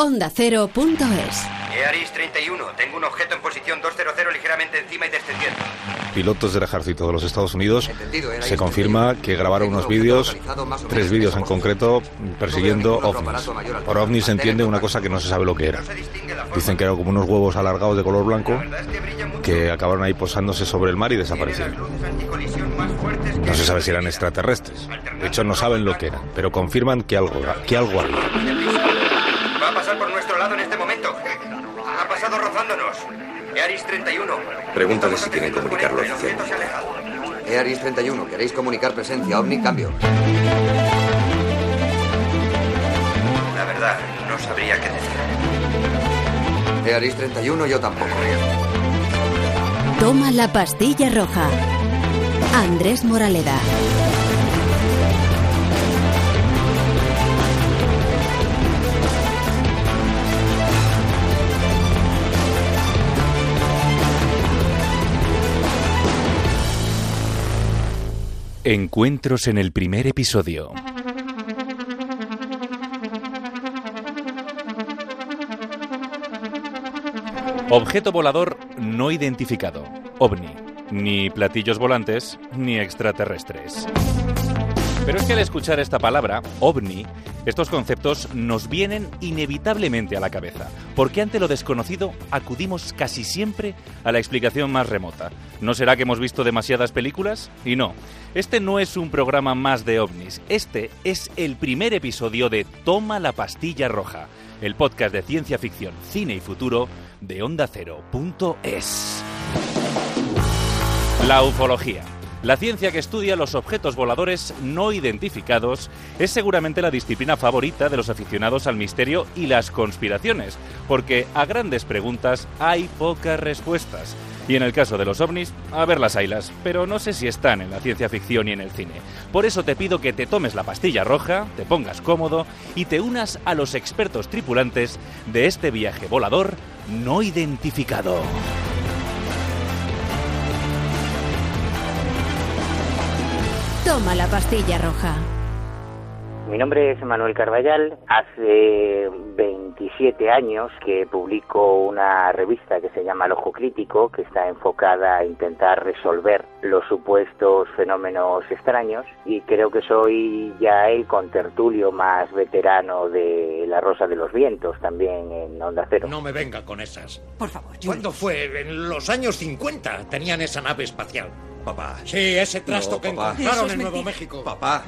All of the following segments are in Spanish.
OndaCero.es EARIS 31, tengo un objeto en posición 200 ligeramente encima y descendiendo. Pilotos del ejército de los Estados Unidos Entendido, se confirma que grabaron unos vídeos, tres vídeos en concreto, persiguiendo ovnis. Por ovnis se entiende una cosa que no se sabe lo que era. Dicen que eran como unos huevos alargados de color blanco que acabaron ahí posándose sobre el mar y desaparecieron. No se sabe si eran extraterrestres. De hecho, no saben lo que eran, pero confirman que algo, que algo había. 31. Pregúntale si quieren comunicarlo Pero oficial. se ha alejado. EARIS 31, ¿queréis comunicar presencia OVNI? Cambio. La verdad, no sabría qué decir. EARIS 31, yo tampoco. Toma la pastilla roja. Andrés Moraleda. Encuentros en el primer episodio. Objeto volador no identificado. OVNI. Ni platillos volantes, ni extraterrestres. Pero es que al escuchar esta palabra, ovni, estos conceptos nos vienen inevitablemente a la cabeza, porque ante lo desconocido acudimos casi siempre a la explicación más remota. ¿No será que hemos visto demasiadas películas? Y no, este no es un programa más de ovnis, este es el primer episodio de Toma la pastilla roja, el podcast de ciencia ficción, cine y futuro de ondacero.es. La ufología. La ciencia que estudia los objetos voladores no identificados es seguramente la disciplina favorita de los aficionados al misterio y las conspiraciones, porque a grandes preguntas hay pocas respuestas. Y en el caso de los ovnis, a ver las haylas, pero no sé si están en la ciencia ficción y en el cine. Por eso te pido que te tomes la pastilla roja, te pongas cómodo y te unas a los expertos tripulantes de este viaje volador no identificado. Toma la pastilla roja. Mi nombre es Manuel Carballal. Hace 27 años que publico una revista que se llama El Ojo Crítico, que está enfocada a intentar resolver los supuestos fenómenos extraños. Y creo que soy ya el contertulio más veterano de La Rosa de los Vientos, también en Onda Cero. No me venga con esas. Por favor. ¿Cuándo fue? En los años 50 tenían esa nave espacial. Papá. Sí, ese trasto No, que papá. encontraron es en Nuevo. México. Papá.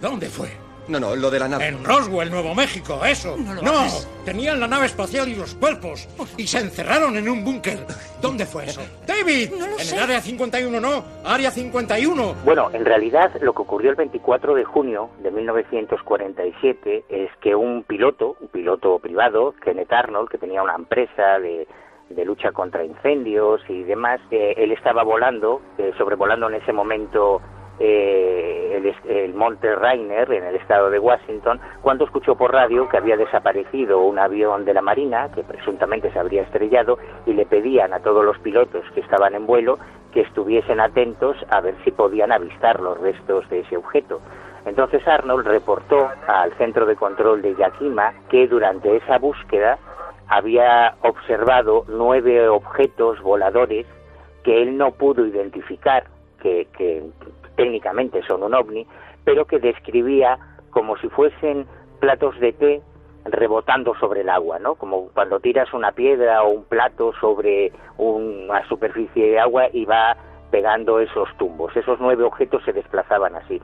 ¿Dónde fue? No, no, lo de la nave. En Roswell, Nuevo México, eso. No lo hagas. tenían la nave espacial y los cuerpos. Y se encerraron en un búnker. ¿Dónde fue eso? ¡David! No lo en sé. el área 51, no. Área 51. Bueno, en realidad lo que ocurrió el 24 de junio de 1947 es que un piloto, un piloto privado, Kenneth Arnold, que tenía una empresa de, de lucha contra incendios y demás, eh, él estaba volando, eh, sobrevolando en ese momento eh, el, monte Rainer en el estado de Washington, cuando escuchó por radio que había desaparecido un avión de la Marina, que presuntamente se habría estrellado, y le pedían a todos los pilotos que estaban en vuelo que estuviesen atentos a ver si podían avistar los restos de ese objeto. Entonces Arnold reportó al centro de control de Yakima que durante esa búsqueda había observado nueve objetos voladores que él no pudo identificar, que técnicamente son un ovni, pero que describía como si fuesen platos de té rebotando sobre el agua, ¿no? Como cuando tiras una piedra o un plato sobre una superficie de agua y va pegando esos tumbos. Esos nueve objetos se desplazaban así.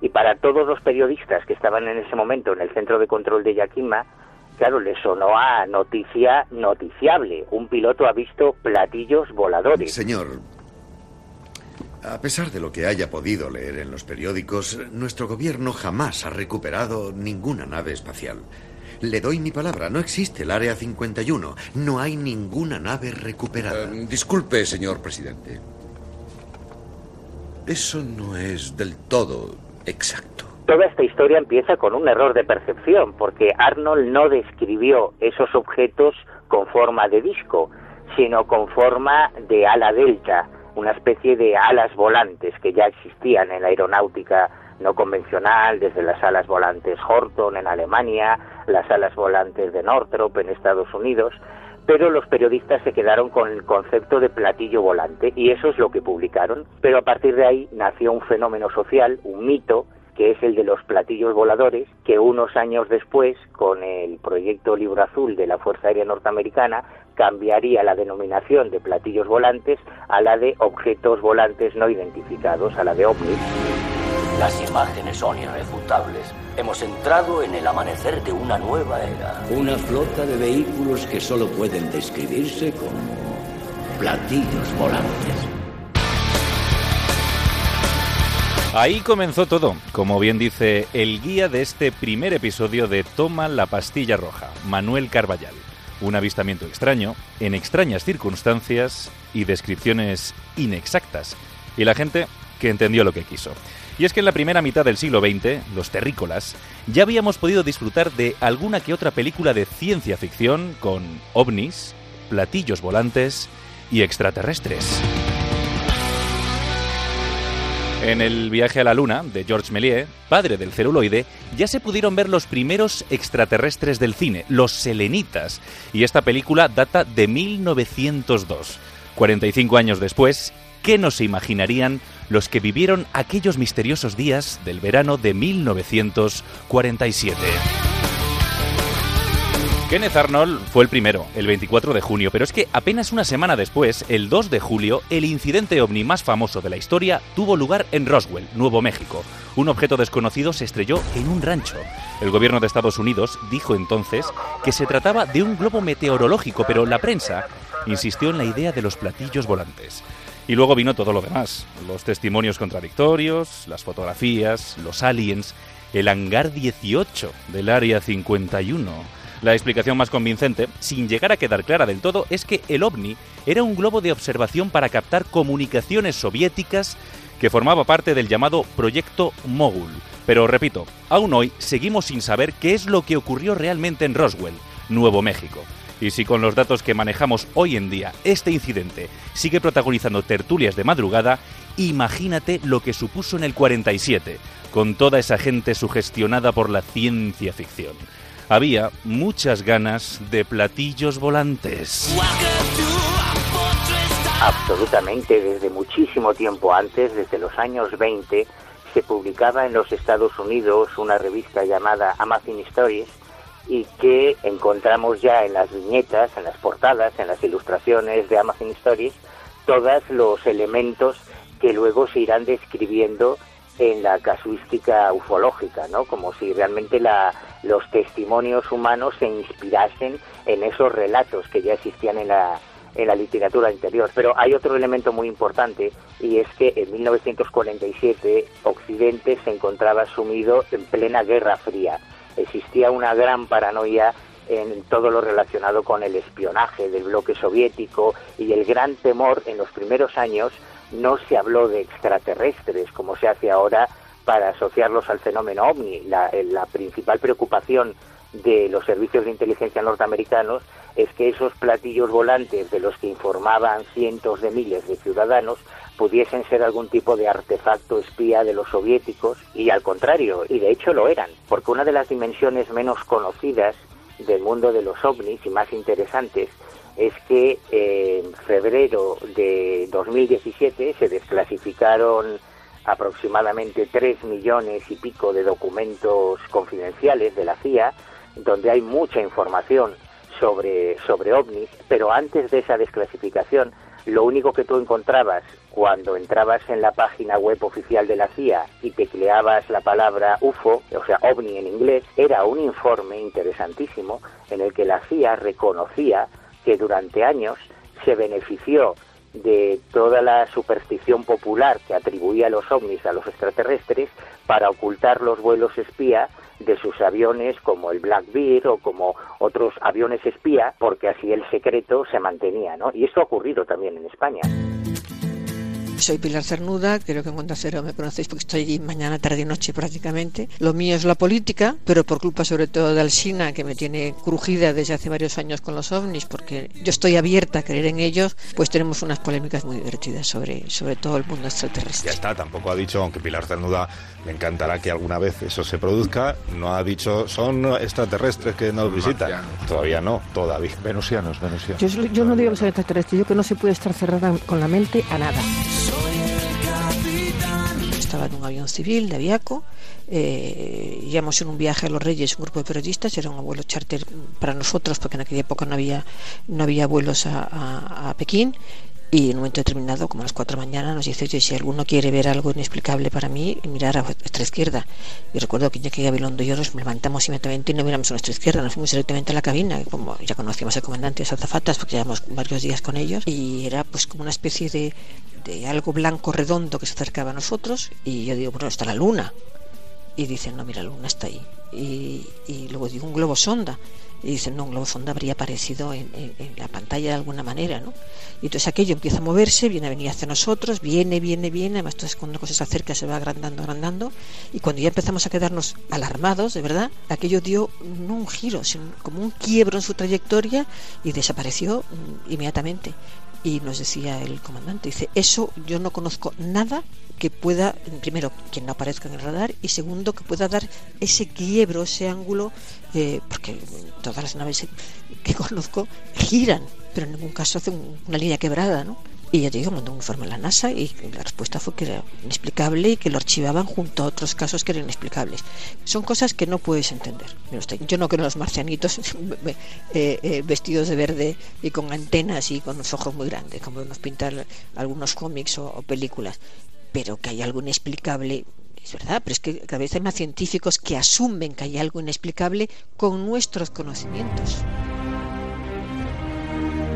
Y para todos los periodistas que estaban en ese momento en el centro de control de Yakima, claro, les sonó a noticia noticiable. Un piloto ha visto platillos voladores. Señor, a pesar de lo que haya podido leer en los periódicos, nuestro gobierno jamás ha recuperado ninguna nave espacial. Le doy mi palabra, no existe el Área 51. No hay ninguna nave recuperada. Eh, disculpe, señor presidente. Eso no es del todo exacto. Toda esta historia empieza con un error de percepción, porque Arnold no describió esos objetos con forma de disco, sino con forma de ala delta, una especie de alas volantes que ya existían en la aeronáutica no convencional, desde las alas volantes Horton en Alemania las alas volantes de Northrop en Estados Unidos, pero los periodistas se quedaron con el concepto de platillo volante y eso es lo que publicaron. Pero a partir de ahí nació un fenómeno social, un mito, que es el de los platillos voladores, que unos años después, con el proyecto Libro Azul de la Fuerza Aérea Norteamericana, cambiaría la denominación de platillos volantes a la de objetos volantes no identificados, a la de ovnis. Las imágenes son irrefutables. Hemos entrado en el amanecer de una nueva era. Una flota de vehículos que solo pueden describirse como platillos volantes. Ahí comenzó todo, como bien dice el guía de este primer episodio de Toma la pastilla roja, Manuel Carballal. Un avistamiento extraño, en extrañas circunstancias y descripciones inexactas. Y la gente que entendió lo que quiso. Y es que en la primera mitad del siglo XX, los terrícolas, ya habíamos podido disfrutar de alguna que otra película de ciencia ficción con ovnis, platillos volantes y extraterrestres. En el viaje a la Luna, de Georges Méliès, padre del celuloide, ya se pudieron ver los primeros extraterrestres del cine, los selenitas, y esta película data de 1902. 45 años después, ¿qué no se imaginarían los que vivieron aquellos misteriosos días del verano de 1947? Kenneth Arnold fue el primero, el 24 de junio, pero es que apenas una semana después, el 2 de julio, el incidente ovni más famoso de la historia tuvo lugar en Roswell, Nuevo México. Un objeto desconocido se estrelló en un rancho. El gobierno de Estados Unidos dijo entonces que se trataba de un globo meteorológico, pero la prensa insistió en la idea de los platillos volantes. Y luego vino todo lo demás, los testimonios contradictorios, las fotografías, los aliens, el hangar 18 del Área 51 la explicación más convincente, sin llegar a quedar clara del todo, es que el ovni era un globo de observación para captar comunicaciones soviéticas que formaba parte del llamado Proyecto Mogul. Pero repito, aún hoy seguimos sin saber qué es lo que ocurrió realmente en Roswell, Nuevo México. Y si con los datos que manejamos hoy en día este incidente sigue protagonizando tertulias de madrugada, imagínate lo que supuso en el 47, con toda esa gente sugestionada por la ciencia ficción había muchas ganas de platillos volantes. Absolutamente, desde muchísimo tiempo antes, desde los años 20, se publicaba en los Estados Unidos una revista llamada Amazon Stories y que encontramos ya en las viñetas, en las portadas, en las ilustraciones de Amazon Stories, todos los elementos que luego se irán describiendo en la casuística ufológica, ¿no? Como si realmente la, los testimonios humanos se inspirasen en esos relatos que ya existían en la, en la literatura anterior. Pero hay otro elemento muy importante y es que en 1947 Occidente se encontraba sumido en plena Guerra Fría. Existía una gran paranoia en todo lo relacionado con el espionaje del bloque soviético y el gran temor en los primeros años no se habló de extraterrestres como se hace ahora para asociarlos al fenómeno ovni. La, la, principal preocupación de los servicios de inteligencia norteamericanos es que esos platillos volantes de los que informaban cientos de miles de ciudadanos pudiesen ser algún tipo de artefacto espía de los soviéticos y al contrario, y de hecho lo eran, porque una de las dimensiones menos conocidas del mundo de los ovnis y más interesantes es que en febrero de 2017 se desclasificaron aproximadamente 3 millones y pico de documentos confidenciales de la CIA, donde hay mucha información sobre, sobre ovnis, pero antes de esa desclasificación, lo único que tú encontrabas cuando entrabas en la página web oficial de la CIA y tecleabas la palabra UFO, o sea, ovni en inglés, era un informe interesantísimo en el que la CIA reconocía que durante años se benefició de toda la superstición popular que atribuía los ovnis a los extraterrestres para ocultar los vuelos espía de sus aviones como el Black Bear o como otros aviones espía, porque así el secreto se mantenía, ¿no? Y esto ha ocurrido también en España. Soy Pilar Cernuda, creo que en Onda Cero me conocéis porque estoy allí mañana, tarde y noche prácticamente. Lo mío es la política, pero por culpa sobre todo de Alsina, que me tiene crujida desde hace varios años con los ovnis, porque yo estoy abierta a creer en ellos, pues tenemos unas polémicas muy divertidas sobre, sobre todo el mundo extraterrestre. Ya está, tampoco ha dicho, aunque Pilar Cernuda le encantará que alguna vez eso se produzca, no ha dicho son extraterrestres que nos visitan. Todavía no, todavía. Venusianos, venusianos. Yo, yo no digo que son extraterrestres, yo que no se puede estar cerrada con la mente a nada. Estaba en un avión civil de Aviaco, eh, íbamos en un viaje a Los Reyes, un grupo de periodistas, era un vuelo charter para nosotros, porque en aquella época no había, no había vuelos a, a, a Pekín, y en un momento determinado, como a las 4 de la mañana, nos dice, si alguno quiere ver algo inexplicable para mí, mirar a nuestra izquierda. Y recuerdo que Iñaki Gabilondo y yo nos levantamos inmediatamente y no miramos a nuestra izquierda, nos fuimos directamente a la cabina, como ya conocíamos al comandante las azafatas, porque llevamos varios días con ellos, y era pues como una especie de, de algo blanco redondo que se acercaba a nosotros, y yo digo, bueno, está la luna. Y dicen, no, mira, la luna está ahí. Y, y luego digo, un globo sonda y no, un globo sonda habría aparecido en, la pantalla de alguna manera, ¿no? Y entonces aquello empieza a moverse, viene a venir hacia nosotros, viene, viene, viene, además entonces cuando una cosa se acerca se va agrandando, agrandando, y cuando ya empezamos a quedarnos alarmados, de verdad, aquello dio no un giro, sino como un quiebro en su trayectoria y desapareció mm, inmediatamente. Y nos decía el comandante, dice, eso yo no conozco nada que pueda, primero, que no aparezca en el radar y segundo, que pueda dar ese quiebro, ese ángulo, eh, porque todas las naves que conozco giran, pero en ningún caso hacen una línea quebrada, ¿no? Y ya te digo, mandó un informe a la NASA y la respuesta fue que era inexplicable y que lo archivaban junto a otros casos que eran inexplicables. Son cosas que no puedes entender. Yo no creo en los marcianitos eh, eh, vestidos de verde y con antenas y con los ojos muy grandes, como nos pintan algunos cómics o, o películas pero que hay algo inexplicable es verdad, pero es que cada vez hay más científicos que asumen que hay algo inexplicable con nuestros conocimientos.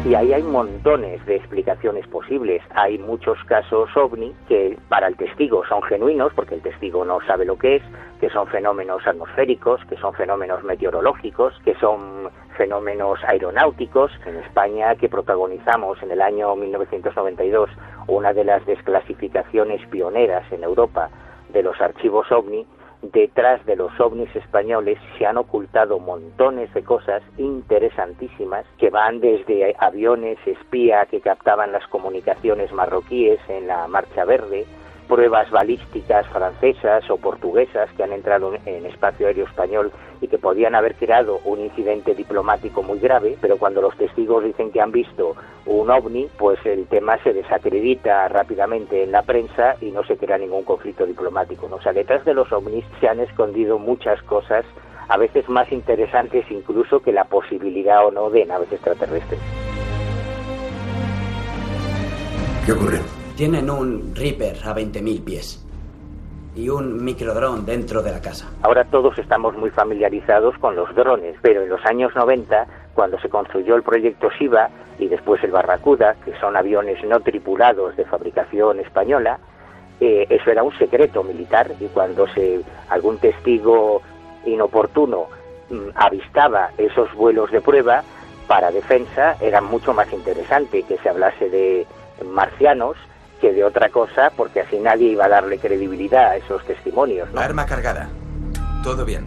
Y ahí hay montones de explicaciones posibles. Hay muchos casos ovni que para el testigo son genuinos, porque el testigo no sabe lo que es, que son fenómenos atmosféricos, que son fenómenos meteorológicos, que son fenómenos aeronáuticos. En España, que protagonizamos en el año 1992 una de las desclasificaciones pioneras en Europa de los archivos ovni, detrás de los ovnis españoles se han ocultado montones de cosas interesantísimas que van desde aviones espía que captaban las comunicaciones marroquíes en la Marcha Verde, pruebas balísticas francesas o portuguesas que han entrado en espacio aéreo español y que podían haber creado un incidente diplomático muy grave, pero cuando los testigos dicen que han visto un ovni, pues el tema se desacredita rápidamente en la prensa y no se crea ningún conflicto diplomático. O sea, detrás de los ovnis se han escondido muchas cosas, a veces más interesantes incluso que la posibilidad o no de naves extraterrestres. ¿Qué ocurre? Tienen un Reaper a 20.000 pies y un microdrón dentro de la casa. Ahora todos estamos muy familiarizados con los drones, pero en los años 90, cuando se construyó el proyecto SIVA y después el Barracuda, que son aviones no tripulados de fabricación española, eh, eso era un secreto militar y cuando se algún testigo inoportuno mmm, avistaba esos vuelos de prueba para defensa, era mucho más interesante que se hablase de marcianos que de otra cosa, porque así nadie iba a darle credibilidad a esos testimonios. ¿no? Arma cargada. Todo bien.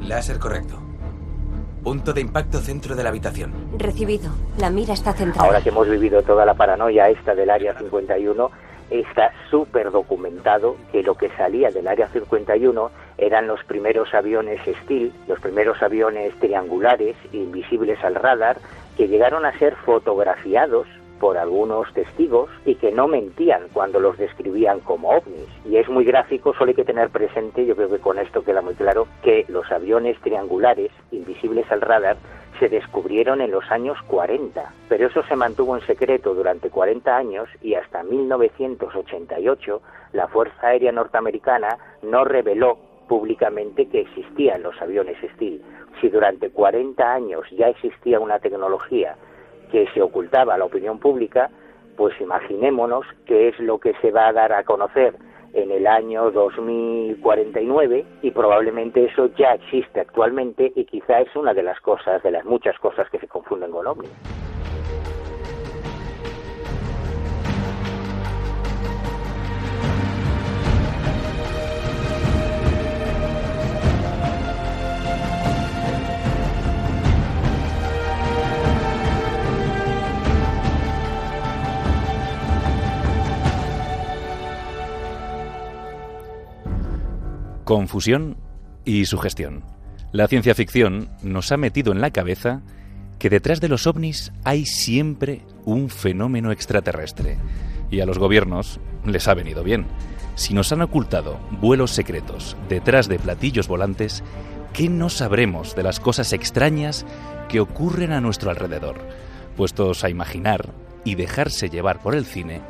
Láser correcto. Punto de impacto centro de la habitación. Recibido. La mira está centrada. Ahora que hemos vivido toda la paranoia esta del Área 51, está súper documentado que lo que salía del Área 51 eran los primeros aviones Steel, los primeros aviones triangulares, invisibles al radar, que llegaron a ser fotografiados por algunos testigos y que no mentían cuando los describían como ovnis. Y es muy gráfico, solo hay que tener presente, yo creo que con esto queda muy claro, que los aviones triangulares, invisibles al radar, se descubrieron en los años 40, pero eso se mantuvo en secreto durante 40 años y hasta 1988 la Fuerza Aérea Norteamericana no reveló públicamente que existían los aviones Steel. Si durante 40 años ya existía una tecnología que se ocultaba a la opinión pública, pues imaginémonos qué es lo que se va a dar a conocer en el año 2049 y probablemente eso ya existe actualmente y quizá es una de las cosas, de las muchas cosas que se confunden con ovnis. Confusión y sugestión. La ciencia ficción nos ha metido en la cabeza que detrás de los ovnis hay siempre un fenómeno extraterrestre. Y a los gobiernos les ha venido bien. Si nos han ocultado vuelos secretos detrás de platillos volantes, ¿qué no sabremos de las cosas extrañas que ocurren a nuestro alrededor? Puestos a imaginar y dejarse llevar por el cine,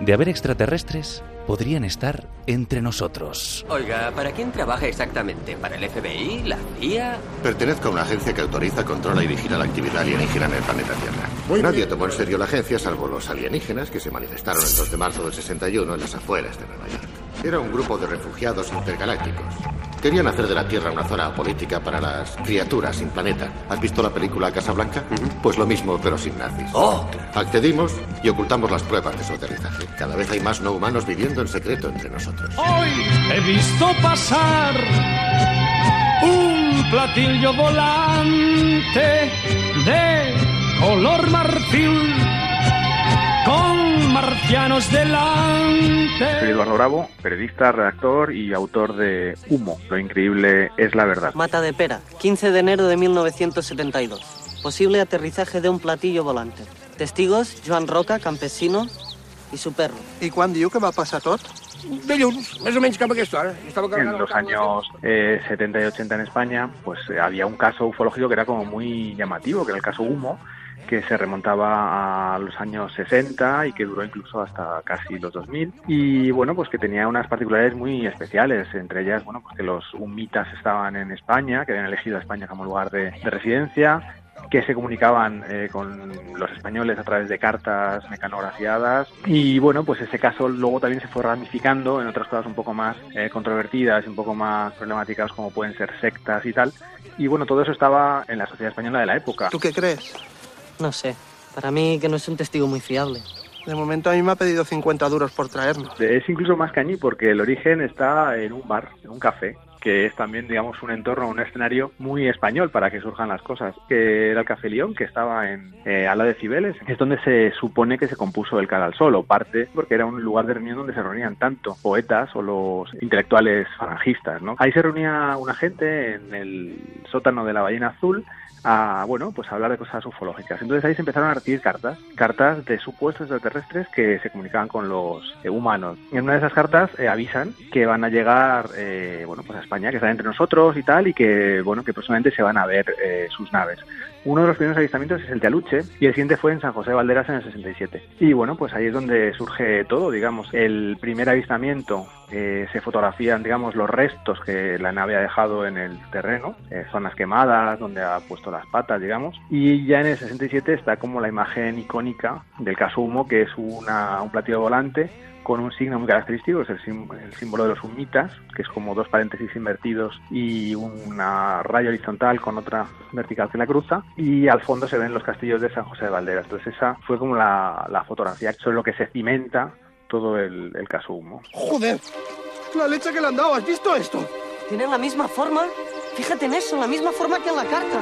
de haber extraterrestres, podrían estar entre nosotros. Oiga, ¿para quién trabaja exactamente? ¿Para el FBI? ¿La CIA? Pertenezco a una agencia que autoriza, controla y vigila la actividad alienígena en el planeta Tierra. Nadie tomó en serio la agencia salvo los alienígenas que se manifestaron el 2 de marzo del 61 en las afueras de Nueva York. Era un grupo de refugiados intergalácticos. Querían hacer de la Tierra una zona política para las criaturas sin planeta. ¿Has visto la película Casablanca? Pues lo mismo, pero sin nazis. ¡Oh! Accedimos y ocultamos las pruebas de su aterrizaje. Cada vez hay más no humanos viviendo en secreto entre nosotros. Hoy he visto pasar un platillo volante de color marfil con marcianos delante. Soy Eduardo Bravo, periodista, redactor y autor de Humo. Lo increíble es la verdad. Mata de Pera, 15 de enero de 1972. Posible aterrizaje de un platillo volante. Testigos, Joan Roca, campesino, i su perro. I quan diu que va passar tot? Dilluns, más o menos como que esto. En los años eh, 70 y 80 en España, pues eh, había un caso ufológico que era como muy llamativo, que era el caso Humo, que se remontaba a los años 60 y que duró incluso hasta casi los 2000 y bueno pues que tenía unas particularidades muy especiales entre ellas bueno pues que los humitas estaban en España que habían elegido a España como lugar de, de residencia que se comunicaban eh, con los españoles a través de cartas mecanografiadas. Y bueno pues ese caso luego también se fue ramificando en otras cosas un poco más eh, controvertidas un poco más problemáticas como pueden ser sectas y tal. Y bueno todo eso estaba en la sociedad española de la época. ¿Tú qué crees? No sé, para mí que no es un testigo muy fiable. De momento a mí me ha pedido 50 duros por traernos. Es incluso más cañí porque el origen está en un bar, en un café, que es también, digamos, un entorno, un escenario muy español para que surjan las cosas, que era el Café León, que estaba en eh, a la de Cibeles, es donde se supone que se compuso el Cara al Sol, o parte, porque era un lugar de reunión donde se reunían tanto poetas o los intelectuales falangistas, ¿no? Ahí se reunía una gente en el sótano de la Ballena Azul, a bueno pues a hablar de cosas ufológicas. Entonces ahí se empezaron a recibir cartas, cartas de supuestos extraterrestres que se comunicaban con los eh, humanos. Y en una de esas cartas eh, avisan que van a llegar eh, bueno pues a España, que están entre nosotros y tal, y que bueno que próximamente se van a ver eh, sus naves. Uno de los primeros avistamientos es el de y el siguiente fue en San José de Valderas en el 67. Y bueno, pues ahí es donde surge todo, digamos. El primer avistamiento eh, se fotografían, digamos, los restos que la nave ha dejado en el terreno, eh, zonas quemadas, donde ha puesto las patas, digamos. Y ya en el 67 está como la imagen icónica del caso Humo, que es un platillo volante con un signo muy característico, es el, sim- el símbolo de los humitas, que es como dos paréntesis invertidos y una raya horizontal con otra vertical que la cruza, y al fondo se ven los castillos de San José de Valderas. Entonces esa fue como la, la fotografía sobre lo que se cimenta todo el, el caso Humo. ¡Joder! La leche que le han dado, ¿has visto esto? Tienen la misma forma. Fíjate en eso, la misma forma que en la carta.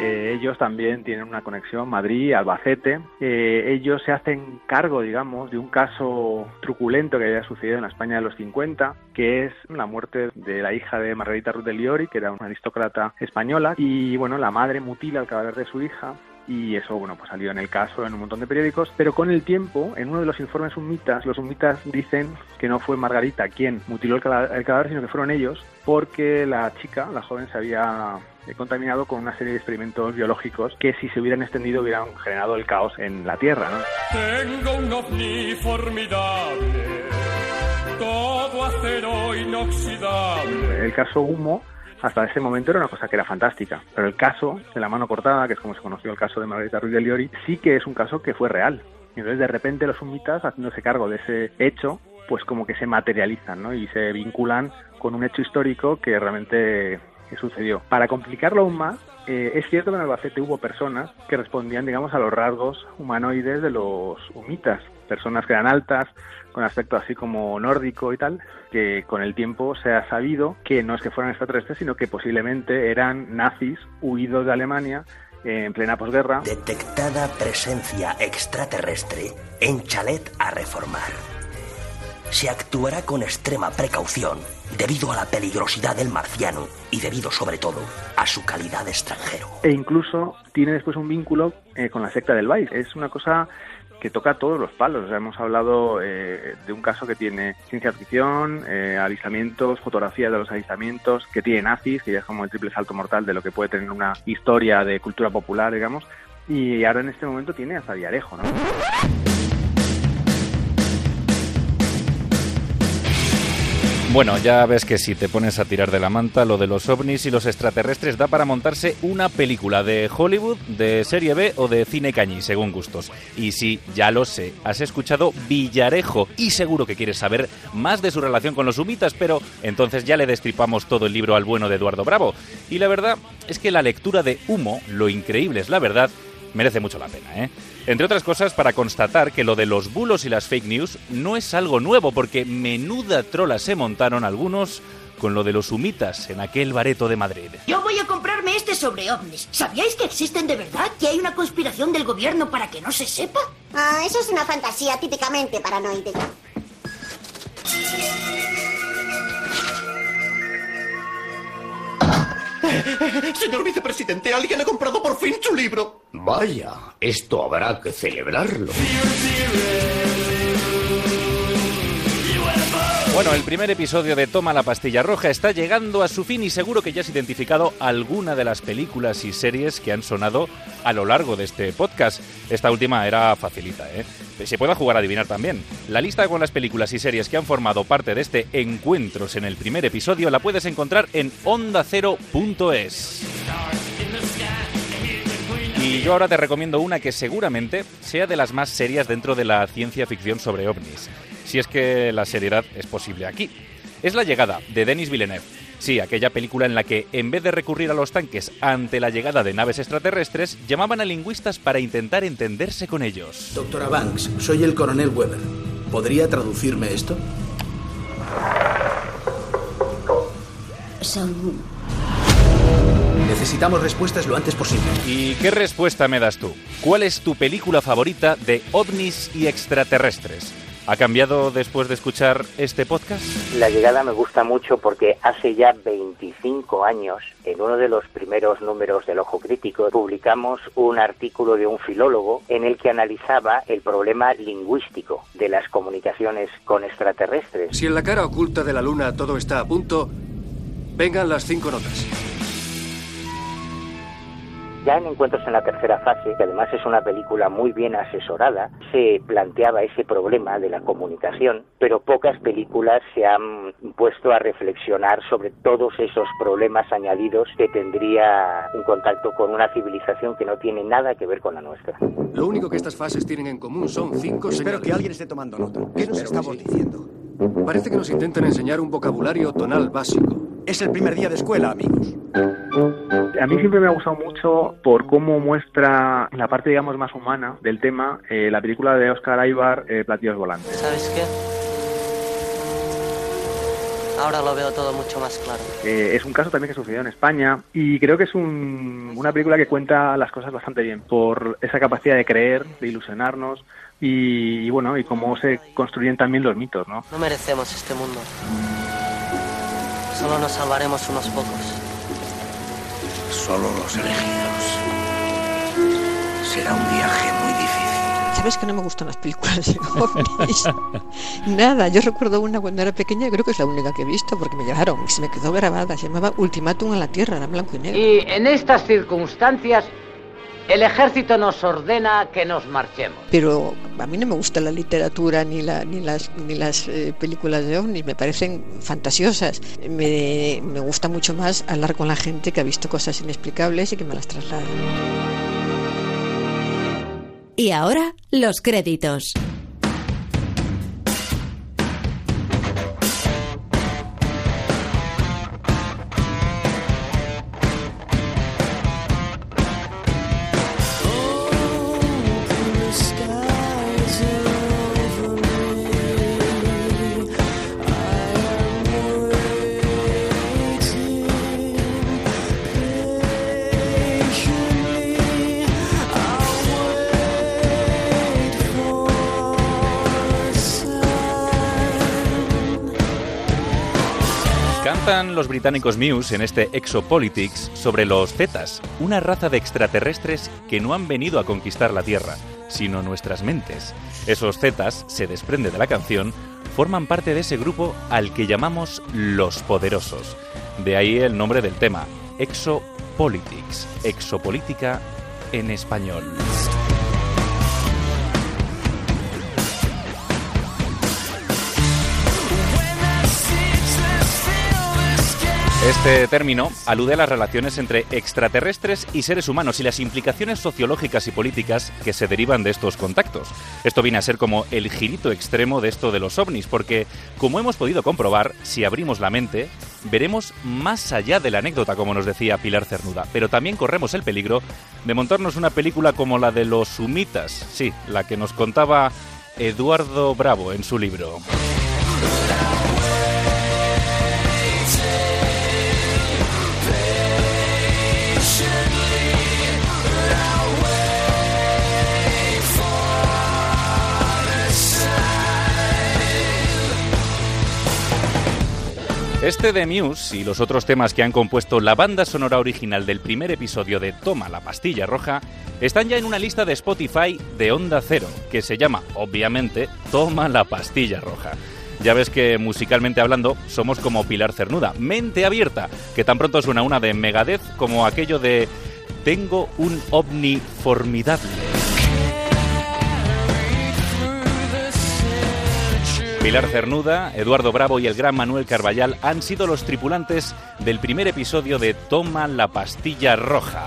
Eh, ellos también tienen una conexión Madrid-Albacete. Eh, ellos se hacen cargo, digamos, de un caso truculento que había sucedido en la España de los 50, que es la muerte de la hija de Margarita Ruth de Liori, que era una aristócrata española, y bueno, la madre mutila el cadáver de su hija y eso bueno pues salió en el caso en un montón de periódicos pero con el tiempo en uno de los informes humitas los humitas dicen que no fue Margarita quien mutiló el cadáver sino que fueron ellos porque la chica la joven se había eh, contaminado con una serie de experimentos biológicos que si se hubieran extendido hubieran generado el caos en la tierra ¿no? Tengo un ovni formidable, todo acero inoxidable. el caso Humo hasta ese momento era una cosa que era fantástica, pero el caso de la mano cortada, que es como se conoció el caso de Margarita Ruiz de Liori, sí que es un caso que fue real. Y entonces de repente los humitas, haciéndose cargo de ese hecho, pues como que se materializan, ¿no? Y se vinculan con un hecho histórico que realmente sucedió. Para complicarlo aún más, eh, es cierto que en Albacete hubo personas que respondían, digamos, a los rasgos humanoides de los humitas. Personas que eran altas, con aspecto así como nórdico y tal, que con el tiempo se ha sabido que no es que fueran extraterrestres, sino que posiblemente eran nazis huidos de Alemania en plena posguerra. Detectada presencia extraterrestre en chalet a reformar. se actuará con extrema precaución debido a la peligrosidad del marciano y debido sobre todo a su calidad de extranjero. E incluso tiene después un vínculo eh, con la secta del Vice. Es una cosa que toca todos los palos. O sea, hemos hablado eh, de un caso que tiene ciencia ficción, eh, avistamientos, fotografías de los avistamientos, que tiene nazis, que ya es como el triple salto mortal de lo que puede tener una historia de cultura popular, digamos. Y ahora en este momento tiene hasta Diarejo, ¿no? Bueno, ya ves que si te pones a tirar de la manta, lo de los ovnis y los extraterrestres da para montarse una película de Hollywood, de serie B o de cine cañí, según gustos. Y sí, ya lo sé, has escuchado Villarejo y seguro que quieres saber más de su relación con los humitas, pero entonces ya le destripamos todo el libro al bueno de Eduardo Bravo. Y la verdad es que la lectura de Humo, lo increíble es la verdad, merece mucho la pena, ¿eh? Entre otras cosas, para constatar que lo de los bulos y las fake news no es algo nuevo, porque menuda trola se montaron algunos con lo de los humitas en aquel bareto de Madrid. Yo voy a comprarme este sobre ovnis. ¿Sabíais que existen de verdad? ¿Que hay una conspiración del gobierno para que no se sepa? Ah, eso es una fantasía típicamente paranoide. Señor vicepresidente, alguien ha comprado por fin su libro. Vaya, esto habrá que celebrarlo. Bueno, el primer episodio de Toma la pastilla roja está llegando a su fin y seguro que ya has identificado alguna de las películas y series que han sonado a lo largo de este podcast. Esta última era facilita, ¿eh? Se puede jugar a adivinar también. La lista con las películas y series que han formado parte de este Encuentros en el primer episodio la puedes encontrar en ondacero.es. Y yo ahora te recomiendo una que seguramente sea de las más serias dentro de la ciencia ficción sobre ovnis si es que la seriedad es posible aquí. Es La llegada, de Denis Villeneuve. Sí, aquella película en la que, en vez de recurrir a los tanques ante la llegada de naves extraterrestres, llamaban a lingüistas para intentar entenderse con ellos. Doctora Banks, soy el coronel Weber. ¿Podría traducirme esto? Son... Necesitamos respuestas lo antes posible. ¿Y qué respuesta me das tú? ¿Cuál es tu película favorita de ovnis y extraterrestres? ¿Ha cambiado después de escuchar este podcast? La llegada me gusta mucho porque hace ya 25 años, en uno de los primeros números del Ojo Crítico, publicamos un artículo de un filólogo en el que analizaba el problema lingüístico de las comunicaciones con extraterrestres. Si en la cara oculta de la luna todo está a punto, vengan las cinco notas. Ya en Encuentros en la tercera fase, que además es una película muy bien asesorada, se planteaba ese problema de la comunicación, pero pocas películas se han puesto a reflexionar sobre todos esos problemas añadidos que tendría un contacto con una civilización que no tiene nada que ver con la nuestra. Lo único que estas fases tienen en común son cinco Espero que alguien esté tomando nota. ¿Qué nos estamos diciendo? Parece que nos intentan enseñar un vocabulario tonal básico. Es el primer día de escuela, amigos. A mí siempre me ha gustado mucho por cómo muestra la parte, digamos, más humana del tema eh, la película de Oscar Aybar, eh, Platillos Volantes. ¿Sabes qué? Ahora lo veo todo mucho más claro. Eh, es un caso también que sucedió en España y creo que es un- una película que cuenta las cosas bastante bien por esa capacidad de creer, de ilusionarnos y, y bueno, y cómo se construyen también los mitos, ¿no? No merecemos este mundo. Solo nos salvaremos unos pocos. Solo los elegidos. Será un viaje muy difícil. ¿Sabes que no me gustan las películas de ovnis? Nada, yo recuerdo una cuando era pequeña, creo que es la única que he visto, porque me llevaron y se me quedó grabada. Se llamaba Ultimátum a la Tierra, era blanco y negro. Y en estas circunstancias, el ejército nos ordena que nos marchemos. Pero a mí no me gusta la literatura ni, la, ni las, ni las eh, películas de ovnis, me parecen fantasiosas. Me, me gusta mucho más hablar con la gente que ha visto cosas inexplicables y que me las traslada. Y ahora, los créditos. Británicos Muse en este Exopolitics sobre los Zetas, una raza de extraterrestres que no han venido a conquistar la Tierra, sino nuestras mentes. Esos Zetas, se desprende de la canción, forman parte de ese grupo al que llamamos los poderosos. De ahí el nombre del tema, Exopolitics, exopolítica en español. Este término alude a las relaciones entre extraterrestres y seres humanos y las implicaciones sociológicas y políticas que se derivan de estos contactos. Esto viene a ser como el girito extremo de esto de los ovnis, porque, como hemos podido comprobar, si abrimos la mente, veremos más allá de la anécdota, como nos decía Pilar Cernuda, pero también corremos el peligro de montarnos una película como la de los sumitas, sí, la que nos contaba Eduardo Bravo en su libro. Este de Muse y los otros temas que han compuesto la banda sonora original del primer episodio de Toma la pastilla roja están ya en una lista de Spotify de Onda Cero, que se llama, obviamente, Toma la pastilla roja. Ya ves que musicalmente hablando somos como Pilar Cernuda, mente abierta, que tan pronto suena una de Megadeth como aquello de Tengo un ovni formidable. Pilar Cernuda, Eduardo Bravo y el gran Manuel Carballal han sido los tripulantes del primer episodio de Toma la pastilla roja.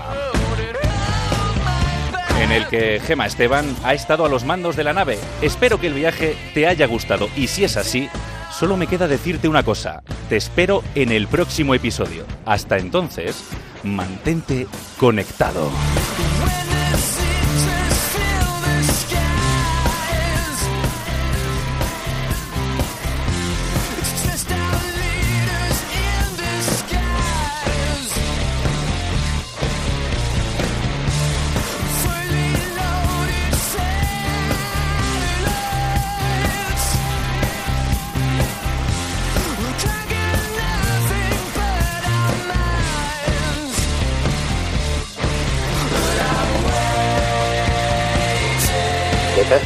En el que Gema Esteban ha estado a los mandos de la nave. Espero que el viaje te haya gustado y si es así, solo me queda decirte una cosa. Te espero en el próximo episodio. Hasta entonces, mantente conectado.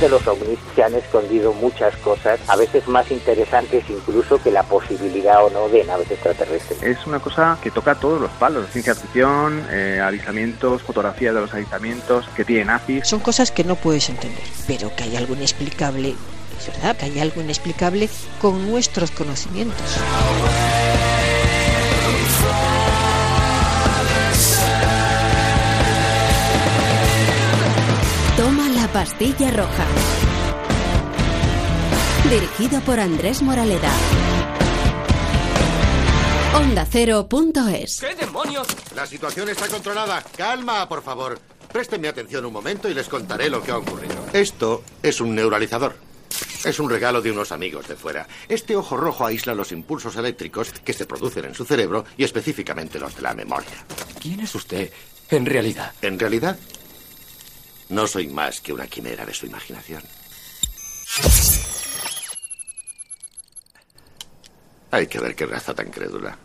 De los ovnis se han escondido muchas cosas, a veces más interesantes incluso que la posibilidad o no de naves extraterrestres. Es una cosa que toca todos los palos, ciencia ficción, eh, avistamientos, fotografías de los avistamientos, que tiene nazis. Son cosas que no puedes entender, pero que hay algo inexplicable, es verdad, que hay algo inexplicable con nuestros conocimientos. Pastilla roja. Dirigido por Andrés Moraleda. Onda Cero.es. ¿Qué demonios? La situación está controlada. Calma, por favor. Préstenme atención un momento y les contaré lo que ha ocurrido. Esto es un neuralizador. Es un regalo de unos amigos de fuera. Este ojo rojo aísla los impulsos eléctricos que se producen en su cerebro y específicamente los de la memoria. ¿Quién es usted en realidad? En realidad, no soy más que una quimera de su imaginación. Hay que ver qué raza tan crédula.